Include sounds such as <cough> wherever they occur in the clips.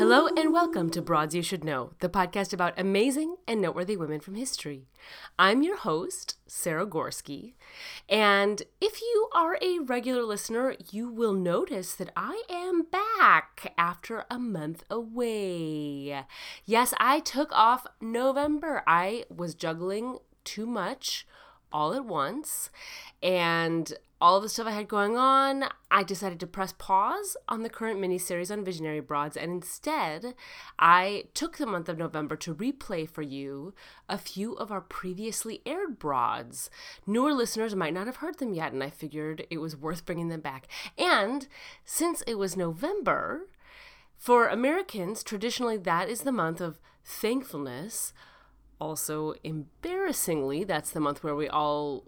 Hello and welcome to Broads You Should Know, the podcast about amazing and noteworthy women from history. I'm your host, Sarah Gorski, and if you are a regular listener, you will notice that I am back after a month away. Yes, I took off November. I was juggling too much all at once, and all the stuff I had going on, I decided to press pause on the current miniseries on Visionary Broads, and instead, I took the month of November to replay for you a few of our previously aired broads. Newer listeners might not have heard them yet, and I figured it was worth bringing them back. And since it was November, for Americans, traditionally that is the month of thankfulness. Also, embarrassingly, that's the month where we all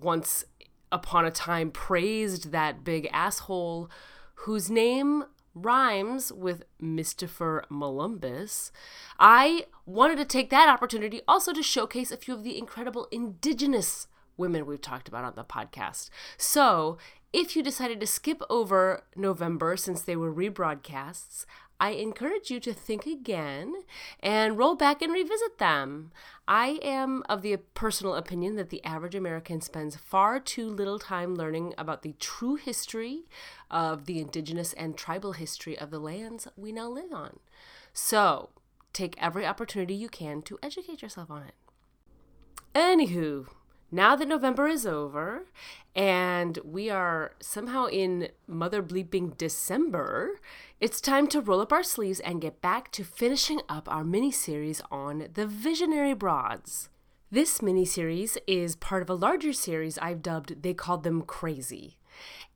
once upon a time praised that big asshole whose name rhymes with Christopher Columbus, I wanted to take that opportunity also to showcase a few of the incredible indigenous women we've talked about on the podcast. So, if you decided to skip over November since they were rebroadcasts, I encourage you to think again and roll back and revisit them. I am of the personal opinion that the average American spends far too little time learning about the true history of the indigenous and tribal history of the lands we now live on. So, take every opportunity you can to educate yourself on it. Anywho, now that November is over and we are somehow in mother bleeping December, it's time to roll up our sleeves and get back to finishing up our mini series on the Visionary Broads. This mini series is part of a larger series I've dubbed They Called Them Crazy.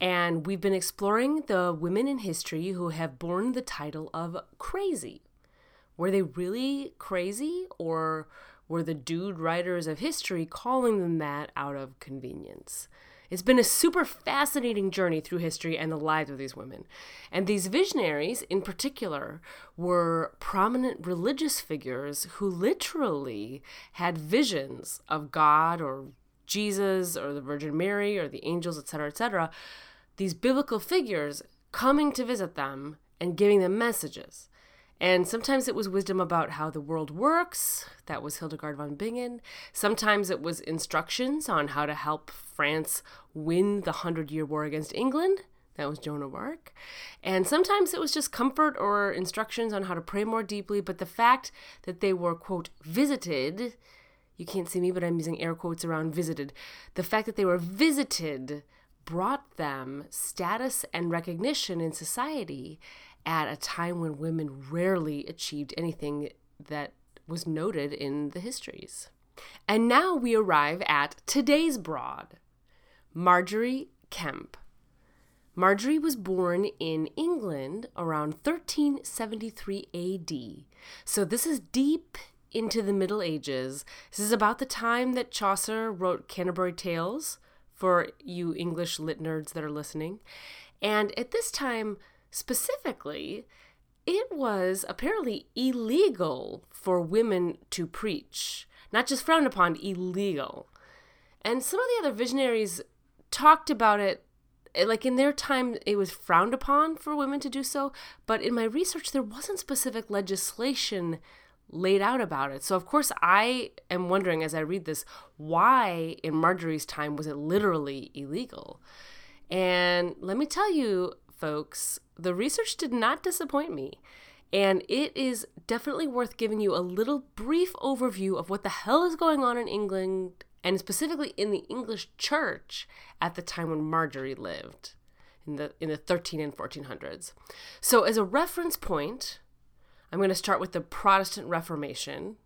And we've been exploring the women in history who have borne the title of crazy. Were they really crazy or were the dude writers of history calling them that out of convenience. It's been a super fascinating journey through history and the lives of these women. And these visionaries, in particular, were prominent religious figures who literally had visions of God or Jesus or the Virgin Mary or the angels, etc., etc. These biblical figures coming to visit them and giving them messages. And sometimes it was wisdom about how the world works. That was Hildegard von Bingen. Sometimes it was instructions on how to help France win the Hundred Year War against England. That was Joan of Arc. And sometimes it was just comfort or instructions on how to pray more deeply. But the fact that they were, quote, visited, you can't see me, but I'm using air quotes around visited. The fact that they were visited brought them status and recognition in society at a time when women rarely achieved anything that was noted in the histories. And now we arrive at today's broad Margery Kempe. Margery was born in England around 1373 AD. So this is deep into the Middle Ages. This is about the time that Chaucer wrote Canterbury Tales for you English lit nerds that are listening. And at this time, Specifically, it was apparently illegal for women to preach, not just frowned upon, illegal. And some of the other visionaries talked about it eh, like in their time it was frowned upon for women to do so but in my research there wasn't specific legislation laid out about it so of course i am wondering as i read this why in margery's time was it literally illegal and let me tell you folks the research did not disappoint me. And it is definitely worth giving you a little brief overview of what the hell is going on in England and specifically in the English church at the time when Margery lived in the in the 13 and 1400s. So as a reference point, I'm going to start with the Protestant Reformation.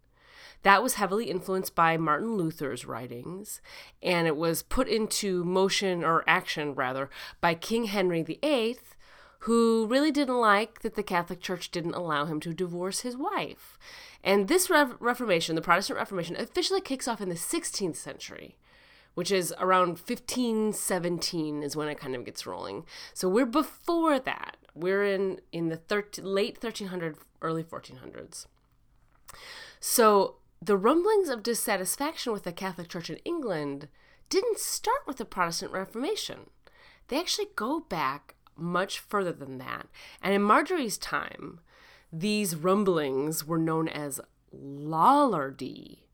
That was heavily influenced by Martin Luther's writings, and it was put into motion or action rather by King Henry VIII who really didn't like that the Catholic Church didn't allow him to divorce his wife. And this Re- Reformation, the Protestant Reformation, officially kicks off in the 16th century which is around 1517 is when it kind of gets rolling. So we're before that. We're in in the 13, late 1300s, early 1400s. So the rumblings of dissatisfaction with the Catholic Church in England didn't start with the Protestant Reformation. They actually go back much further than that. And in Margery's time, these rumblings were known as Lollardy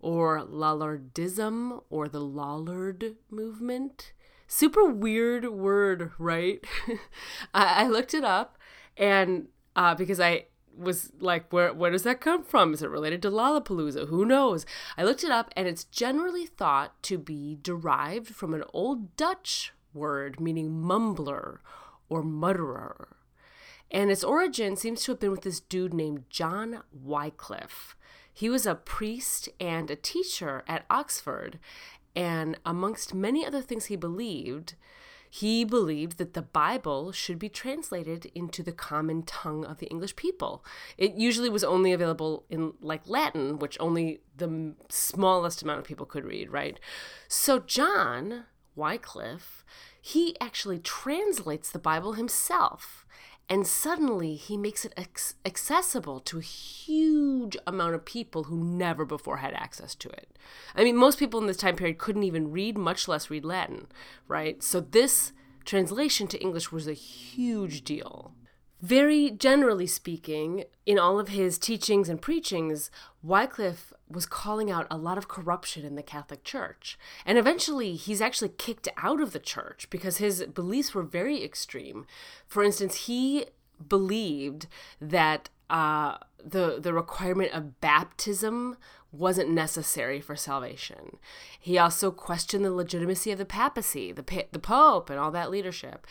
or Lollardism or the Lollard movement. Super weird word, right? <laughs> I, I, looked it up and uh, because I was like, where where does that come from? Is it related to Lollapalooza? Who knows? I looked it up and it's generally thought to be derived from an old Dutch word meaning mumbler or mutterer. And its origin seems to have been with this dude named John Wycliffe. He was a priest and a teacher at Oxford, and amongst many other things he believed, he believed that the Bible should be translated into the common tongue of the English people. It usually was only available in like Latin, which only the smallest amount of people could read, right? So John Wycliffe, he actually translates the Bible himself and suddenly he makes it accessible to a huge amount of people who never before had access to it. I mean, most people in this time period couldn't even read, much less read Latin, right? So this translation to English was a huge deal. Very generally speaking, in all of his teachings and preachings, Wycliffe was calling out a lot of corruption in the Catholic Church. And eventually, he's actually kicked out of the church because his beliefs were very extreme. For instance, he believed that uh, the the requirement of baptism wasn't necessary for salvation. He also questioned the legitimacy of the papacy, the the pope, and all that leadership.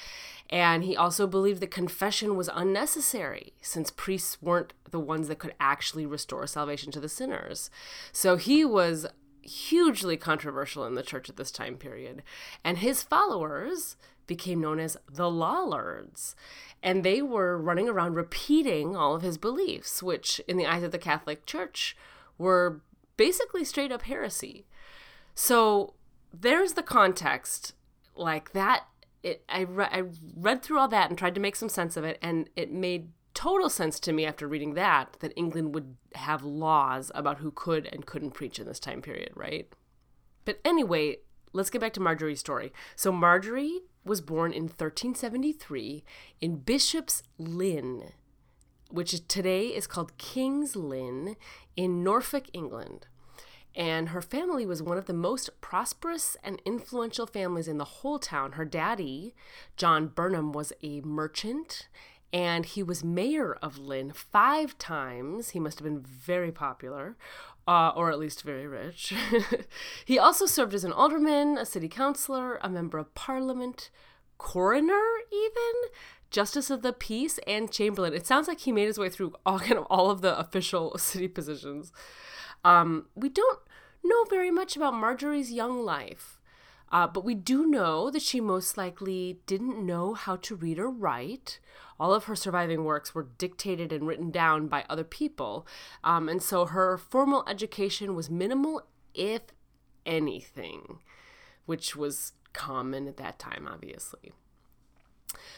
And he also believed that confession was unnecessary since priests weren't the ones that could actually restore salvation to the sinners. So he was hugely controversial in the church at this time period. And his followers became known as the Lollards. And they were running around repeating all of his beliefs, which in the eyes of the Catholic Church were basically straight up heresy. So there's the context. Like that it I, re- I read through all that and tried to make some sense of it and it made total sense to me after reading that that England would have laws about who could and couldn't preach in this time period, right? But anyway, let's get back to Margery's story. So Margery was born in 1373 in Bishop's Lynn, which today is called King's Lynn in Norfolk, England and her family was one of the most prosperous and influential families in the whole town. Her daddy, John Burnham, was a merchant and he was mayor of Lynn five times. He must have been very popular, uh, or at least very rich. <laughs> he also served as an alderman, a city councilor, a member of parliament, coroner, even justice of the peace, and chamberlain. It sounds like he made his way through all <laughs> kind of all of the official <laughs> city positions. Um, we don't know very much about Margery's young life, uh, but we do know that she most likely didn't know how to read or write. All of her surviving works were dictated and written down by other people, um, and so her formal education was minimal, if anything, which was common at that time, obviously.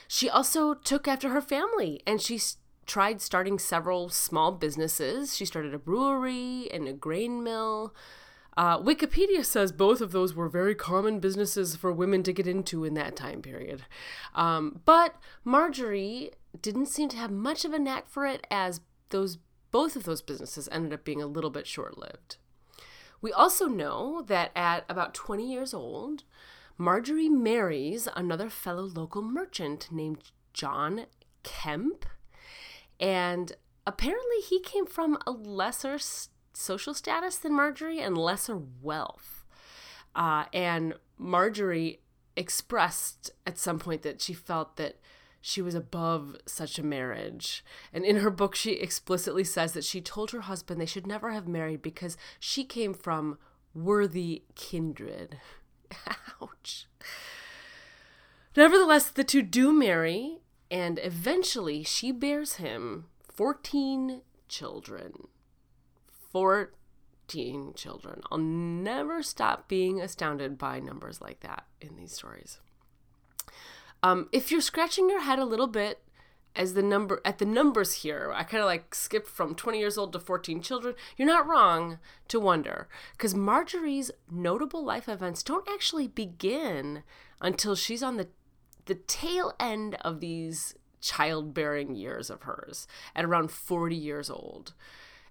She also took after her family and she tried starting several small businesses. She started a brewery and a grain mill. Uh, Wikipedia says both of those were very common businesses for women to get into in that time period. Um, but Margery didn't seem to have much of a knack for it, as those both of those businesses ended up being a little bit short lived. We also know that at about 20 years old, Margery marries another fellow local merchant named John Kempe. And apparently, he came from a lesser social status than Margery and lesser wealth. Uh, and Margery expressed at some point that she felt that she was above such a marriage. And in her book, she explicitly says that she told her husband they should never have married because she came from worthy kindred. <laughs> Ouch. Nevertheless, the two do marry, and eventually she bears him 14 children. 14. 14 children. I'll never stop being astounded by numbers like that in these stories. Um, if you're scratching your head a little bit as the number at the numbers here, I kind of like skipped from 20 years old to 14 children. You're not wrong to wonder because Margery's notable life events don't actually begin until she's on the the tail end of these childbearing years of hers at around 40 years old.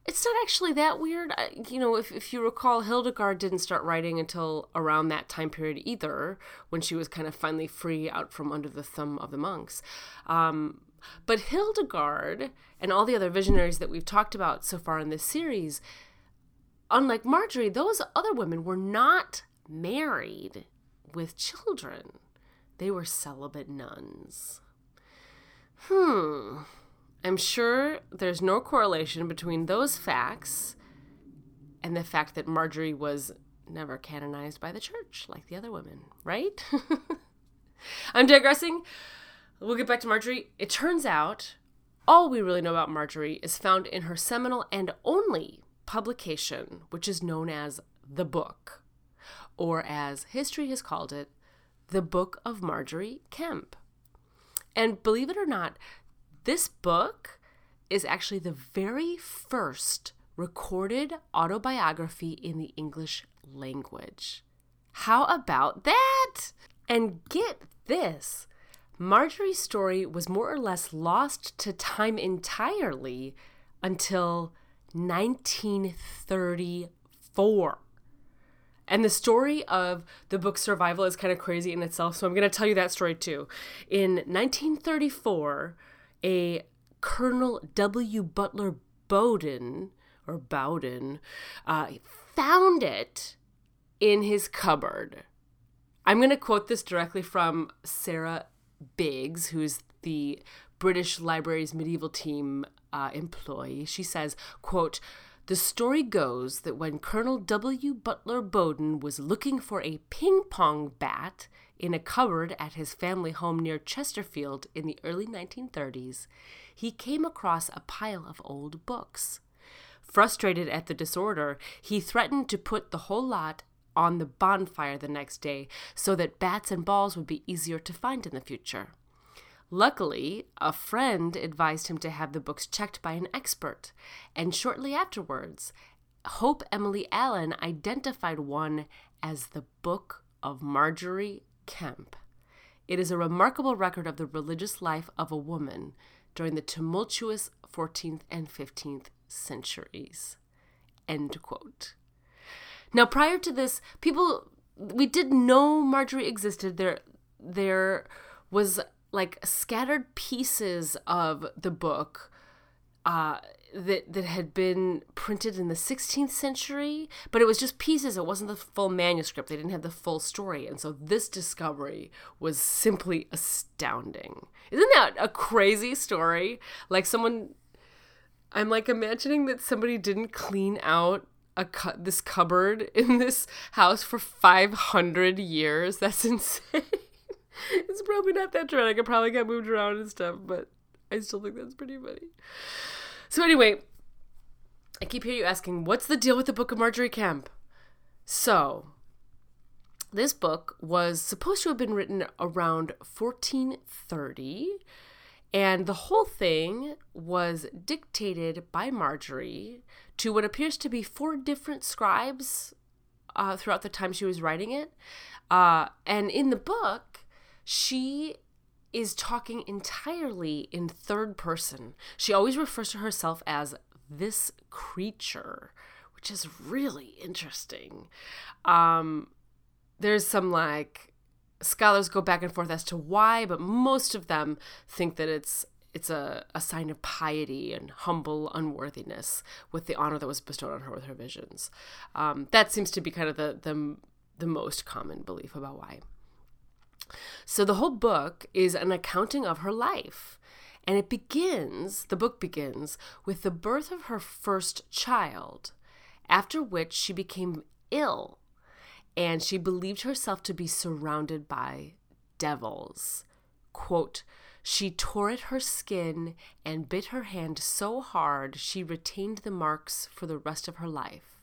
It's not actually that weird. I, you know, if, if you recall, Hildegard didn't start writing until around that time period either, when she was kind of finally free out from under the thumb of the monks. Um, but Hildegard and all the other visionaries that we've talked about so far in this series, unlike Margery, those other women were not married with children. They were celibate nuns. Hmm. I'm sure there's no correlation between those facts and the fact that Margery was never canonized by the church like the other women, right? <laughs> I'm digressing. We'll get back to Margery. It turns out all we really know about Margery is found in her seminal and only publication, which is known as The Book, or as history has called it, The Book of Margery Kempe. And believe it or not, this book is actually the very first recorded autobiography in the English language. How about that? And get this Margery's story was more or less lost to time entirely until 1934. And the story of the book's survival is kind of crazy in itself, so I'm going to tell you that story too. In 1934, a Colonel W. Butler Bowden, or Bowden, uh, found it in his cupboard. I'm going to quote this directly from Sarah Biggs, who's the British Library's medieval team uh, employee. She says, quote, the story goes that when Colonel W. Butler Bowden was looking for a ping pong bat in a cupboard at his family home near Chesterfield in the early 1930s, he came across a pile of old books. Frustrated at the disorder, he threatened to put the whole lot on the bonfire the next day so that bats and balls would be easier to find in the future. Luckily, a friend advised him to have the books checked by an expert, and shortly afterwards, Hope Emily Allen identified one as the Book of Margery Kempe. It is a remarkable record of the religious life of a woman during the tumultuous 14th and 15th centuries. End quote. Now, prior to this, people we did know Margery existed. There, there was like scattered pieces of the book uh, that that had been printed in the 16th century, but it was just pieces. It wasn't the full manuscript. They didn't have the full story, and so this discovery was simply astounding. Isn't that a crazy story? Like someone, I'm like imagining that somebody didn't clean out a cu- this cupboard <laughs> in this house for 500 years. That's insane. <laughs> it's probably not that dramatic. It probably got moved around and stuff, but I still think that's pretty funny. So anyway, I keep hearing you asking, what's the deal with the Book of Margery Kempe? So, this book was supposed to have been written around 1430, and the whole thing was dictated by Margery to what appears to be four different scribes uh, throughout the time she was writing it. Uh, and in the book, she is talking entirely in third person. She always refers to herself as this creature, which is really interesting. Um, there's some like scholars go back and forth as to why, but most of them think that it's it's a, a sign of piety and humble unworthiness with the honor that was bestowed on her with her visions. Um, that seems to be kind of the, the the most common belief about why. So the whole book is an accounting of her life. And it begins, the book begins, with the birth of her first child, after which she became ill and she believed herself to be surrounded by devils. Quote, she tore at her skin and bit her hand so hard she retained the marks for the rest of her life.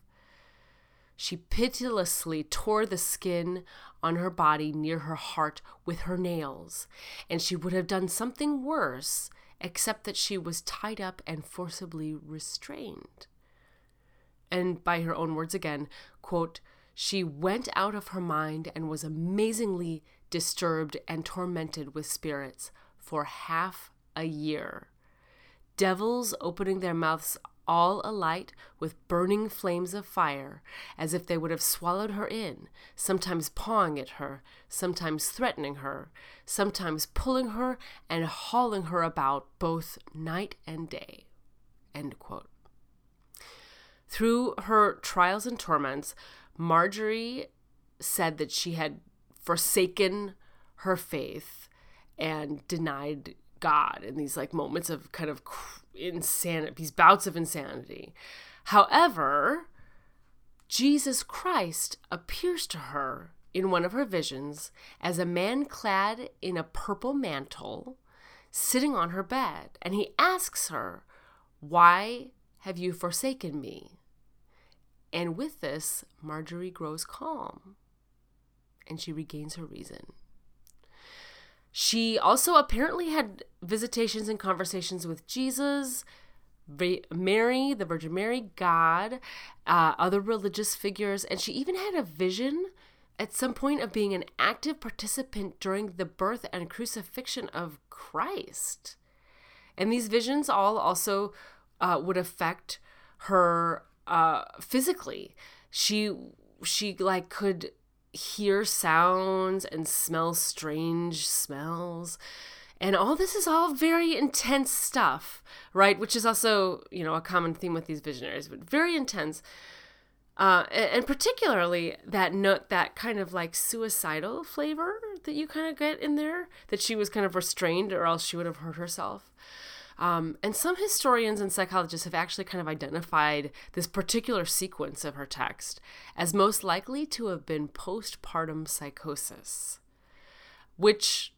She pitilessly tore the skin on her body near her heart with her nails, and she would have done something worse except that she was tied up and forcibly restrained. And by her own words again, quote, she went out of her mind and was amazingly disturbed and tormented with spirits for half a year. Devils opening their mouths all alight with burning flames of fire, as if they would have swallowed her in, sometimes pawing at her, sometimes threatening her, sometimes pulling her and hauling her about both night and day. Through her trials and torments, Margery said that she had forsaken her faith and denied God in these like moments of kind of insanity, these bouts of insanity. However, Jesus Christ appears to her in one of her visions as a man clad in a purple mantle sitting on her bed, and he asks her, Why have you forsaken me? And with this, Margery grows calm and she regains her reason. She also apparently had visitations and conversations with Jesus, Mary, the Virgin Mary, God, uh, other religious figures, and she even had a vision at some point of being an active participant during the birth and crucifixion of Christ. And these visions all also uh, would affect her uh, physically. She she like could hear sounds and smell strange smells. And all this is all very intense stuff, right? Which is also, you know, a common theme with these visionaries, but very intense. Uh, and, and particularly that note, that kind of like suicidal flavor that you kind of get in there, that she was kind of restrained or else she would have hurt herself. Um, and some historians and psychologists have actually kind of identified this particular sequence of her text as most likely to have been postpartum psychosis, which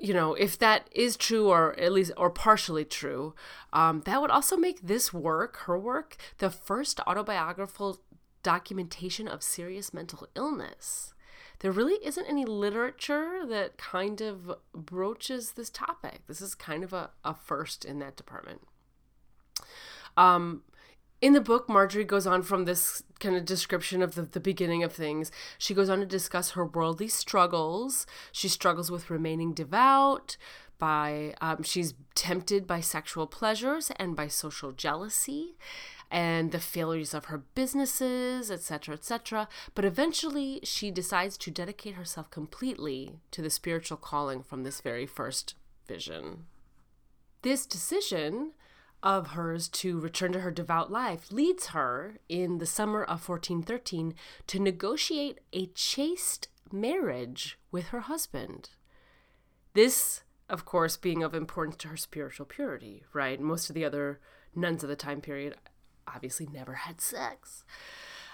you know, if that is true or at least or partially true, um, that would also make this work, her work, the first autobiographical documentation of serious mental illness there really isn't any literature that kind of broaches this topic. This is kind of a, a first in that department. Um, in the book, Margery goes on from this kind of description of the, the beginning of things. She goes on to discuss her worldly struggles. She struggles with remaining devout, by um, she's tempted by sexual pleasures and by social jealousy and the failures of her businesses, etc., etc. But eventually, she decides to dedicate herself completely to the spiritual calling from this very first vision. This decision of hers to return to her devout life leads her, in the summer of 1413, to negotiate a chaste marriage with her husband. This, of course, being of importance to her spiritual purity, right? Most of the other nuns of the time period obviously never had sex.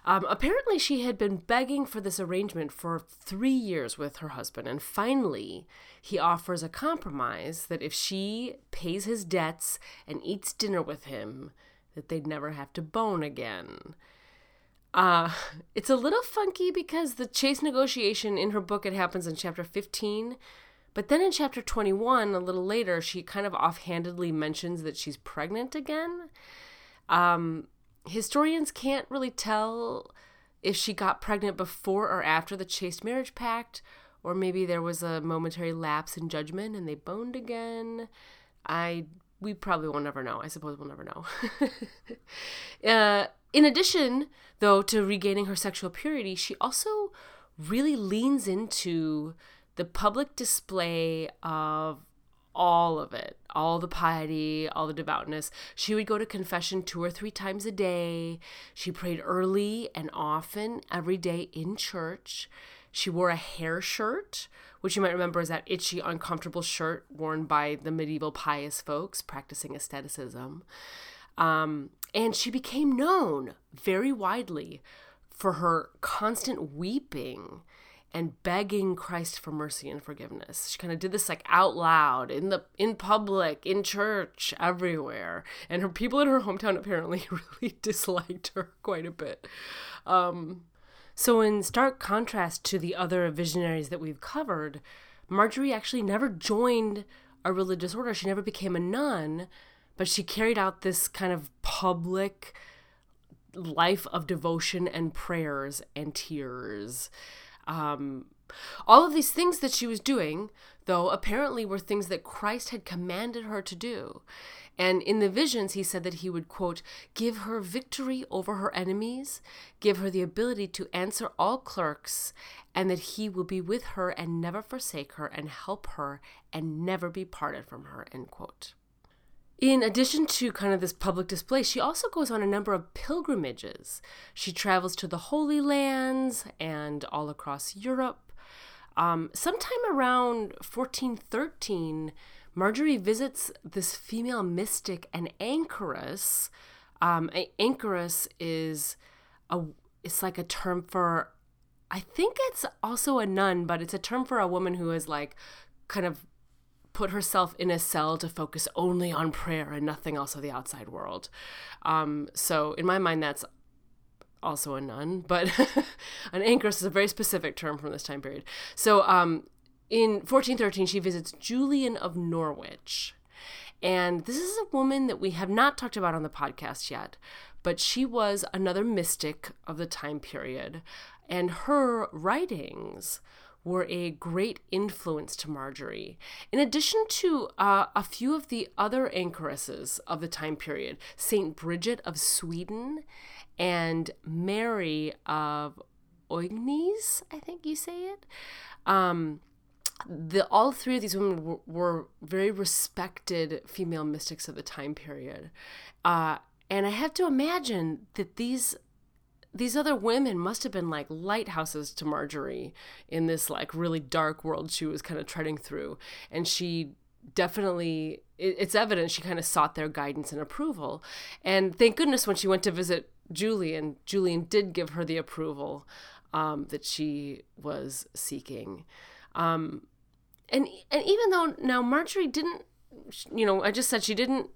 Um, apparently, she had been begging for this arrangement for three years with her husband, and finally, he offers a compromise that if she pays his debts and eats dinner with him, that they'd never have to bone again. Uh, it's a little funky because the chase negotiation in her book it happens in chapter 15, but then in chapter 21, a little later, she kind of offhandedly mentions that she's pregnant again. Um, historians can't really tell if she got pregnant before or after the chaste marriage pact, or maybe there was a momentary lapse in judgment and they boned again. I we probably will never know. I suppose we'll never know. <laughs> uh, in addition, though, to regaining her sexual purity, she also really leans into the public display of all of it, all the piety, all the devoutness. She would go to confession two or three times a day. She prayed early and often every day in church. She wore a hair shirt, which you might remember is that itchy, uncomfortable shirt worn by the medieval pious folks practicing asceticism. Um, and she became known very widely for her constant weeping and begging Christ for mercy and forgiveness. She kind of did this like out loud in the in public, in church, everywhere. And her people in her hometown apparently <laughs> really disliked her quite a bit. Um, so in stark contrast to the other visionaries that we've covered, Margery actually never joined a religious order. She never became a nun, but she carried out this kind of public life of devotion and prayers and tears. Um, all of these things that she was doing, though, apparently were things that Christ had commanded her to do. And in the visions, he said that he would, quote, give her victory over her enemies, give her the ability to answer all clerks, and that he will be with her and never forsake her and help her and never be parted from her, end quote. In addition to kind of this public display, she also goes on a number of pilgrimages. She travels to the Holy Lands and all across Europe. Um, sometime around 1413, Margery visits this female mystic, an anchoress. Um, anchoress is a it's like a term for I think it's also a nun, but it's a term for a woman who is like kind of put herself in a cell to focus only on prayer and nothing else of the outside world. Um, so in my mind, that's also a nun, but <laughs> an anchoress is a very specific term from this time period. So um, in 1413, she visits Julian of Norwich. And this is a woman that we have not talked about on the podcast yet, but she was another mystic of the time period. And her writings were a great influence to Margery. In addition to uh, a few of the other anchoresses of the time period, St. Bridget of Sweden and Mary of Oignies, I think you say it. Um, the all three of these women were, were, very respected female mystics of the time period, uh, and I have to imagine that these these other women must have been like lighthouses to Margery in this like really dark world she was kind of treading through. And she definitely, it's evident she kind of sought their guidance and approval. And thank goodness when she went to visit Julian, Julian did give her the approval um, that she was seeking. Um, and and even though now Margery didn't, you know, I just said she didn't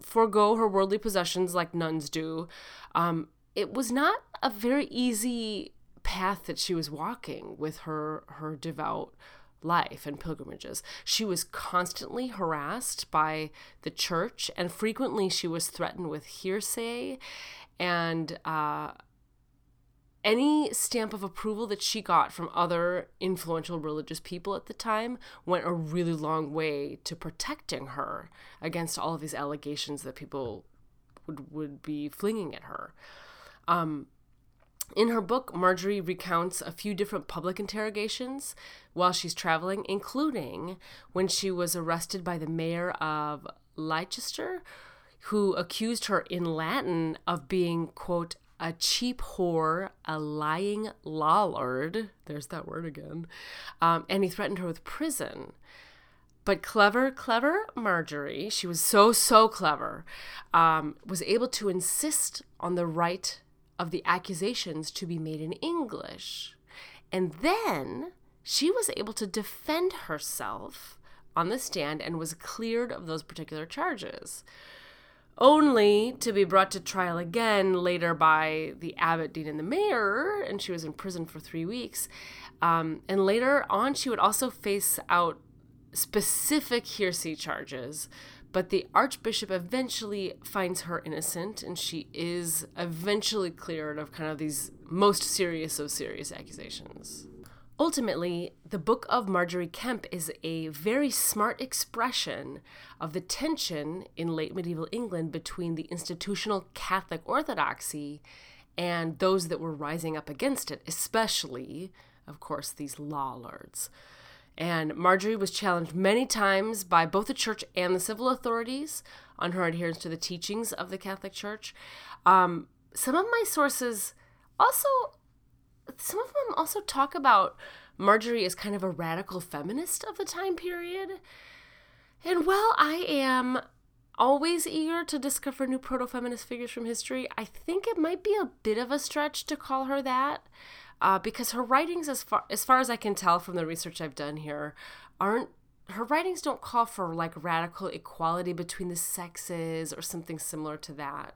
forego her worldly possessions like nuns do. Um, it was not a very easy path that she was walking with her her devout life and pilgrimages. She was constantly harassed by the church, and frequently she was threatened with hearsay and uh, any stamp of approval that she got from other influential religious people at the time went a really long way to protecting her against all of these allegations that people would, would be flinging at her. Um, in her book, Margery recounts a few different public interrogations while she's traveling, including when she was arrested by the mayor of Leicester, who accused her in Latin of being, quote, a cheap whore, a lying lollard, there's that word again, um, and he threatened her with prison. But clever, clever Margery, she was so, so clever, um, was able to insist on the right of the accusations to be made in English. And then she was able to defend herself on the stand and was cleared of those particular charges. Only to be brought to trial again later by the abbot, dean, and the mayor, and she was in prison for three weeks. Um, and later on, she would also face out specific hearsay charges but the Archbishop eventually finds her innocent, and she is eventually cleared of kind of these most serious of serious accusations. Ultimately, the Book of Margery Kempe is a very smart expression of the tension in late medieval England between the institutional Catholic orthodoxy and those that were rising up against it, especially, of course, these Lollards. And Margery was challenged many times by both the church and the civil authorities on her adherence to the teachings of the Catholic Church. Um, some of my sources also, some of them also talk about Margery as kind of a radical feminist of the time period. And while I am always eager to discover new proto feminist figures from history, I think it might be a bit of a stretch to call her that. Uh, because her writings, as far as far as I can tell from the research I've done here, aren't her writings don't call for like radical equality between the sexes or something similar to that.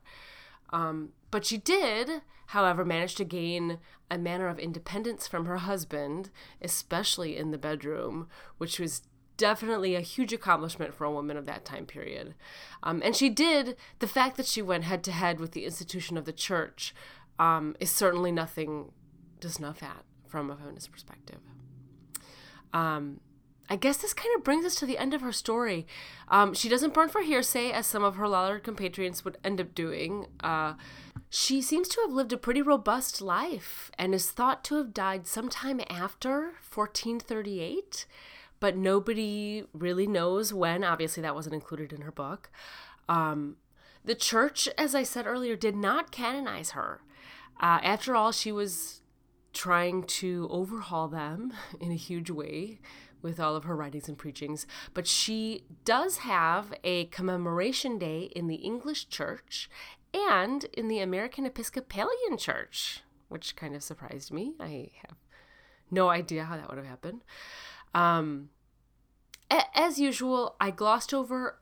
Um, but she did, however, manage to gain a manner of independence from her husband, especially in the bedroom, which was definitely a huge accomplishment for a woman of that time period. Um, and she did, the fact that she went head to head with the institution of the church um, is certainly nothing to snuff at from a feminist perspective. Um, I guess this kind of brings us to the end of her story. Um, she doesn't burn for hearsay, as some of her Lollard compatriots would end up doing. Uh, she seems to have lived a pretty robust life and is thought to have died sometime after 1438, but nobody really knows when. Obviously, that wasn't included in her book. Um, the church, as I said earlier, did not canonize her. Uh, after all, she was trying to overhaul them <laughs> in a huge way with all of her writings and preachings, but she does have a commemoration day in the English church and in the American Episcopalian church, which kind of surprised me. I have no idea how that would have happened. Um, as usual, I glossed over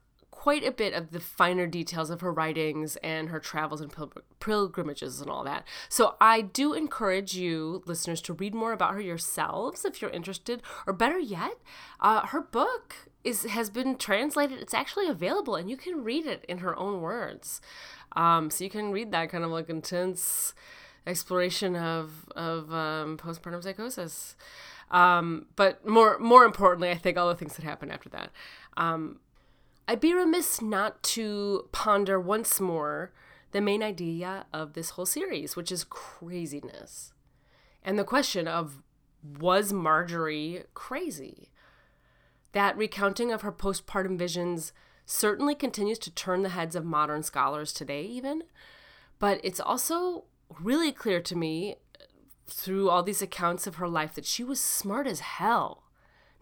quite a bit of the finer details of her writings and her travels and pil- pilgrimages and all that. So I do encourage you, listeners, to read more about her yourselves if you're interested, or better yet, uh, her book is has been translated. It's actually available, and you can read it in her own words. Um, so you can read that kind of like intense exploration of of um, postpartum psychosis. Um, but more more importantly, I think all the things that happen after that. Um, I'd be remiss not to ponder once more the main idea of this whole series, which is craziness. And the question of was Margery crazy? That recounting of her postpartum visions certainly continues to turn the heads of modern scholars today, even. But it's also really clear to me through all these accounts of her life that she was smart as hell.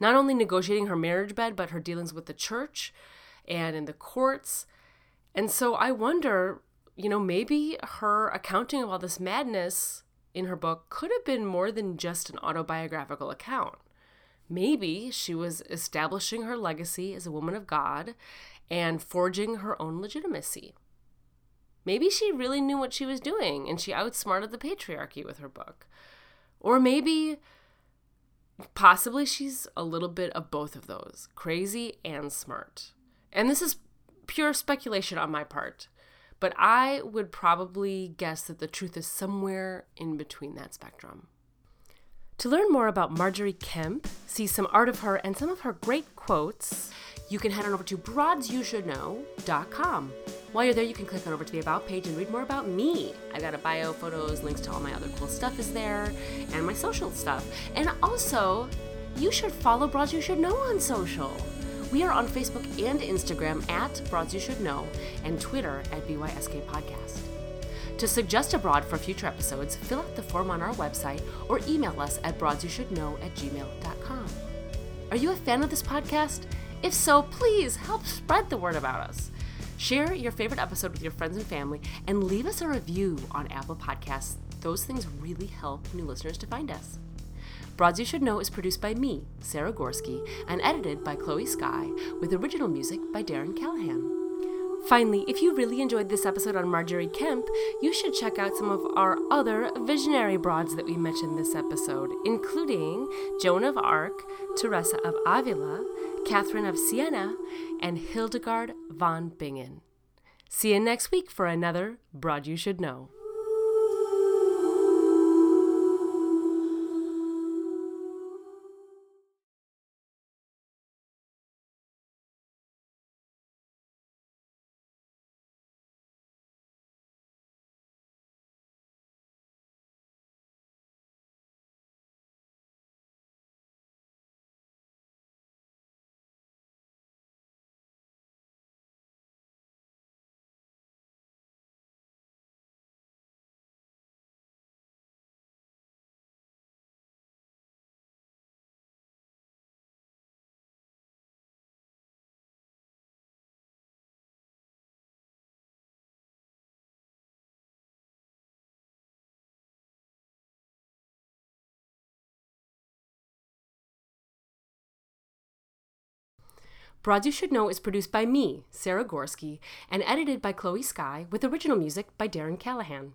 Not only negotiating her marriage bed, but her dealings with the church, and in the courts. And so I wonder, you know, maybe her accounting of all this madness in her book could have been more than just an autobiographical account. Maybe she was establishing her legacy as a woman of God and forging her own legitimacy. Maybe she really knew what she was doing and she outsmarted the patriarchy with her book. Or maybe, possibly, she's a little bit of both of those crazy and smart. And this is pure speculation on my part, but I would probably guess that the truth is somewhere in between that spectrum. To learn more about Margery Kempe, see some art of her and some of her great quotes, you can head on over to broadsyoushouldknow.com. While you're there, you can click on over to the About page and read more about me. I got a bio, photos, links to all my other cool stuff is there, and my social stuff. And also, you should follow Broads You Should Know on social. We are on Facebook and Instagram at Broads You Should Know and Twitter at BYSK Podcast. To suggest a broad for future episodes, fill out the form on our website or email us at broadsyoushouldknow at gmail.com. Are you a fan of this podcast? If so, please help spread the word about us. Share your favorite episode with your friends and family and leave us a review on Apple Podcasts. Those things really help new listeners to find us. Broads You Should Know is produced by me, Sarah Gorski, and edited by Chloe Sky, with original music by Darren Callahan. Finally, if you really enjoyed this episode on Margery Kempe, you should check out some of our other visionary broads that we mentioned this episode, including Joan of Arc, Teresa of Avila, Catherine of Siena, and Hildegard von Bingen. See you next week for another Broad You Should Know. Broads You Should Know is produced by me, Sarah Gorski, and edited by Chloe Sky, with original music by Darren Callahan.